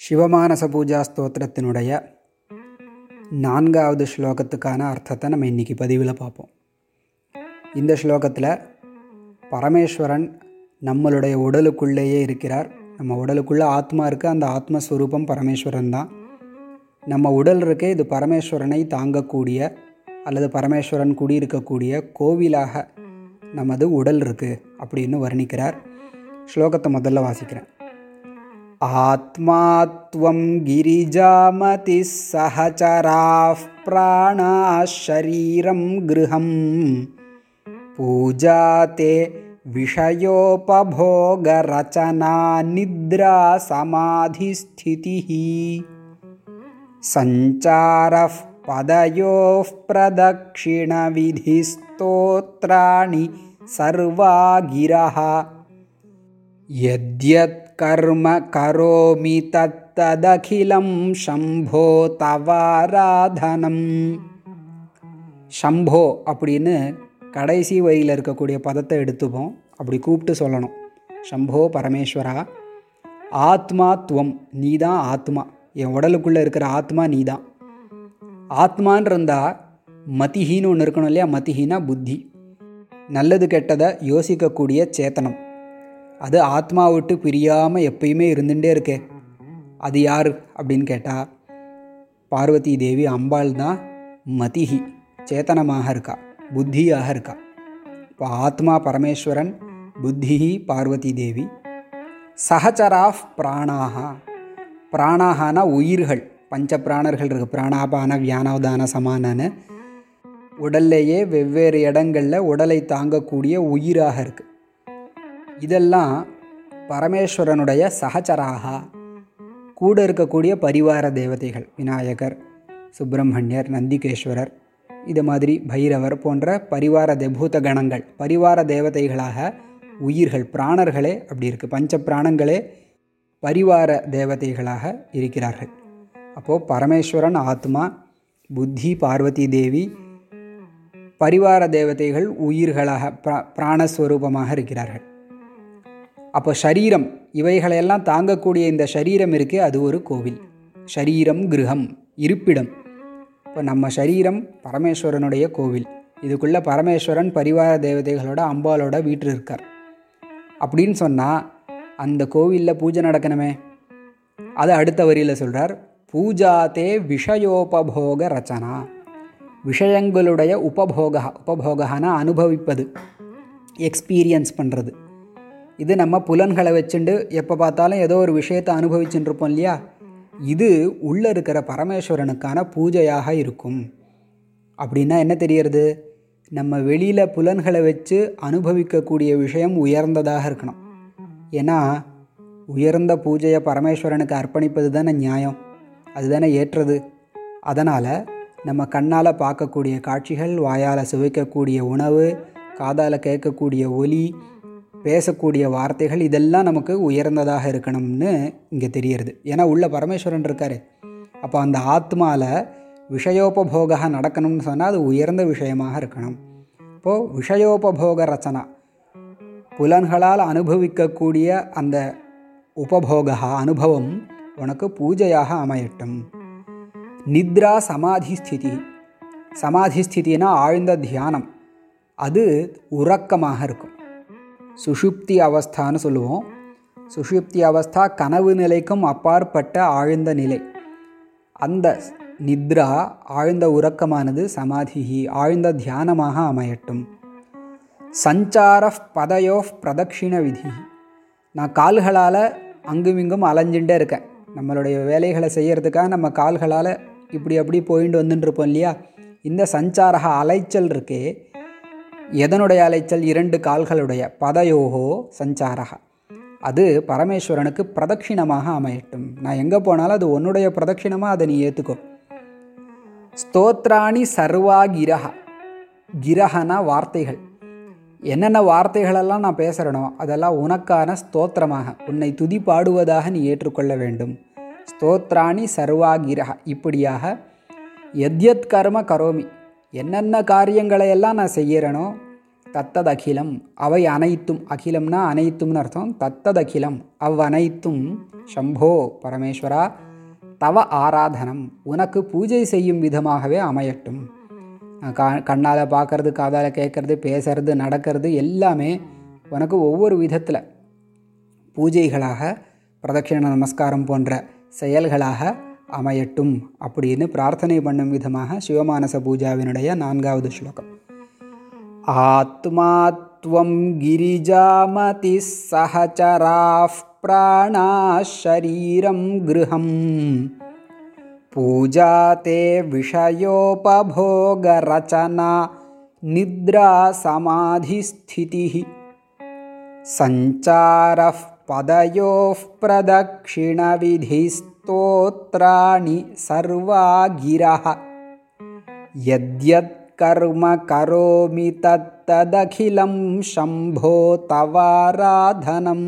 சிவமானச பூஜா ஸ்தோத்திரத்தினுடைய நான்காவது ஸ்லோகத்துக்கான அர்த்தத்தை நம்ம இன்றைக்கி பதிவில் பார்ப்போம் இந்த ஸ்லோகத்தில் பரமேஸ்வரன் நம்மளுடைய உடலுக்குள்ளேயே இருக்கிறார் நம்ம உடலுக்குள்ளே ஆத்மா இருக்குது அந்த ஆத்மஸ்வரூபம் பரமேஸ்வரன் தான் நம்ம உடல் இருக்கே இது பரமேஸ்வரனை தாங்கக்கூடிய அல்லது பரமேஸ்வரன் குடியிருக்கக்கூடிய கோவிலாக நமது உடல் இருக்குது அப்படின்னு வர்ணிக்கிறார் ஸ்லோகத்தை முதல்ல வாசிக்கிறேன் आत्मा त्वं गिरिजामतिः सहचराः प्राणा शरीरं गृहम्। पूजा ते विषयोपभोगरचनानिद्रासमाधिस्थितिः। सञ्चारः पदयोः प्रदक्षिणविधिस्तोत्राणि सर्वा गिरः यद्यत्कर्म करोमि तत्तदखिलं शम्भो தவாராதனம் ஷம்போ அப்படின்னு கடைசி வரியில் இருக்கக்கூடிய பதத்தை எடுத்துப்போம் அப்படி கூப்பிட்டு சொல்லணும் ஷம்போ பரமேஸ்வரா ஆத்மா துவம் நீ தான் ஆத்மா என் உடலுக்குள்ளே இருக்கிற ஆத்மா நீ தான் ஆத்மான் இருந்தால் மதிஹின்னு ஒன்று இருக்கணும் இல்லையா மதிஹினா புத்தி நல்லது கெட்டதை யோசிக்கக்கூடிய சேத்தனம் அது ஆத்மா விட்டு பிரியாமல் எப்பயுமே இருந்துகிட்டே இருக்கே. அது யார்? அப்படின்னு கேட்டால் பார்வதி தேவி அம்பாள் தான் மதிஹி சேத்தனமாக இருக்கா புத்தியாக இருக்கா. இப்போ ஆத்மா பரமேஸ்வரன் புத்திஹி பார்வதி தேவி. சஹச்சராஃப் பிராணாகா பிராணாகனா உயிர்கள் பஞ்ச பிராணர்கள் இருக்குது பிராணாபான வியானவதான சமானன்னு. உடல்லையே வெவ்வேறு இடங்களில் உடலை தாங்கக்கூடிய உயிராக இருக்குது இதெல்லாம் பரமேஸ்வரனுடைய சகச்சராகா கூட இருக்கக்கூடிய பரிவார தேவதைகள் விநாயகர் சுப்பிரமணியர் நந்திகேஸ்வரர் இது மாதிரி பைரவர் போன்ற பரிவார தேபூத கணங்கள் பரிவார தேவதைகளாக உயிர்கள் பிராணர்களே அப்படி இருக்குது பஞ்ச பிராணங்களே பரிவார தேவதைகளாக இருக்கிறார்கள். அப்போது பரமேஸ்வரன் ஆத்மா புத்தி பார்வதி தேவி பரிவார தேவதைகள் உயிர்களாக பிரா பிராணஸ்வரூபமாக இருக்கிறார்கள். அப்போ ஷரீரம் இவைகளையெல்லாம் தாங்கக்கூடிய இந்த ஷரீரம் இருக்கே அது ஒரு கோவில். ஷரீரம் கிரகம் இருப்பிடம். இப்போ நம்ம ஷரீரம் பரமேஸ்வரனுடைய கோவில். இதுக்குள்ளே பரமேஸ்வரன் பரிவார தேவதைகளோட அம்பாலோட வீட்டில் இருக்கார் அப்படின்னு சொன்னால் அந்த கோவிலில் பூஜை நடக்கணுமே. அது அடுத்த வரியில் சொல்கிறார் பூஜாத்தே விஷயோபபோக ரச்சனா. விஷயங்களுடைய உபபோக உபபோகனா அனுபவிப்பது எக்ஸ்பீரியன்ஸ் பண்ணுறது இது நம்ம புலன்களை வச்சுண்டு எப்போ பார்த்தாலும் ஏதோ ஒரு விஷயத்தை அனுபவிச்சுட்டு இருப்போம் இல்லையா? இது உள்ளே இருக்கிற பரமேஸ்வரனுக்கான பூஜையாக இருக்கும். அப்படின்னா என்ன தெரியறது? நம்ம வெளியில் புலன்களை வச்சு அனுபவிக்கக்கூடிய விஷயம் உயர்ந்ததாக இருக்கணும். ஏன்னா உயர்ந்த பூஜையை பரமேஸ்வரனுக்கு அர்ப்பணிப்பது தானே நியாயம். அதுதானே ஏற்றது. அதனால் நம்ம கண்ணால் பார்க்கக்கூடிய காட்சிகள் வாயால் சுவைக்கக்கூடிய உணவு காதால் கேட்கக்கூடிய ஒலி பேசக்கூடிய வார்த்தைகள் இதெல்லாம் நமக்கு உயர்ந்ததாக இருக்கணும்னு இங்கே தெரியறது. ஏன்னா உள்ள பரமேஸ்வரன் இருக்கார். அப்போ அந்த ஆத்மாவில் விஷயோபபோக நடக்கணும்னு சொன்னால் அது உயர்ந்த விஷயமாக இருக்கணும். இப்போது விஷயோபபோக ரச்சனா புலன்களால் அனுபவிக்கக்கூடிய அந்த உபபோக அனுபவம் உனக்கு பூஜையாக அமையட்டும். நித்ரா சமாதி ஸ்திதி சமாதி ஸ்திதினா ஆழ்ந்த தியானம். அது உறக்கமாக இருக்கும். சுஷுப்தி அவஸ்தான்னு சொல்லுவோம். சுஷுப்தி அவஸ்தா கனவு நிலைக்கும் அப்பாற்பட்ட ஆழ்ந்த நிலை. அந்த நித்ரா ஆழ்ந்த உறக்கமானது சமாதிகி ஆழ்ந்த தியானமாக அமையட்டும். சஞ்சார பதையோ பிரதட்சிண விதி நான் கால்களால் அங்குமிங்கும் அலைஞ்சுட்டே இருக்கேன். நம்மளுடைய வேலைகளை செய்கிறதுக்காக நம்ம கால்களால் இப்படி அப்படி போயிட்டு வந்துட்டுருப்போம் இல்லையா? இந்த சஞ்சாரக அலைச்சல் இருக்கே எதனுடைய அலைச்சல்? இரண்டு கால்களுடைய. பதயோகோ சஞ்சாரக அது பரமேஸ்வரனுக்கு பிரதட்சிணமாக அமையட்டும். நான் எங்கே போனாலும் அது உன்னுடைய பிரதட்சிணமாக அதை நீ ஏற்றுக்கோ ஸ்தோத்ராணி சர்வா கிரக கிரகனா வார்த்தைகள். என்னென்ன வார்த்தைகளெல்லாம் நான் பேசுகிறனோ அதெல்லாம் உனக்கான ஸ்தோத்திரமாக உன்னை துதி பாடுவதாக நீ ஏற்றுக்கொள்ள வேண்டும். ஸ்தோத்ராணி சர்வா கிரக இப்படியாக எத்யத் கர்ம கரோமி. என்னென்ன காரியங்களை எல்லாம் நான் செய்கிறேனோ தத்தது அகிலம் அவை அனைத்தும் அகிலம்னா அனைத்தும்னு அர்த்தம் தத்தது அகிலம் அவ் அனைத்தும் சம்போ பரமேஸ்வரா தவ ஆராதனம் உனக்கு பூஜை செய்யும் விதமாகவே அமையட்டும். கண்ணால் பார்க்கறது காதால் கேட்கறது பேசுறது நடக்கிறது எல்லாமே உனக்கு ஒவ்வொரு விதத்தில் பூஜைகளாக பிரதட்சிண நமஸ்காரம் போன்ற செயல்களாக அமையட்டும் அப்படின்னு பிரார்த்தனை பண்ணும் விதமாக சிவமானச பூஜாவினுடைய நான்காவது ஸ்லோகம் ஆத்மாத்வம் கிரிஜாமதி சஹச்சராஃப் பிராணா ஷரீரம் கிருஹம் पूजा ते विषयोपभोगरचना निद्रा समाधिस्थितिः सञ्चारः पदयोः प्रदक्षिणविधिस्तोत्राणि सर्वा गिरः यद्यत् कर्म करोमि तत्तदखिलं शम्भो तवाराधनम्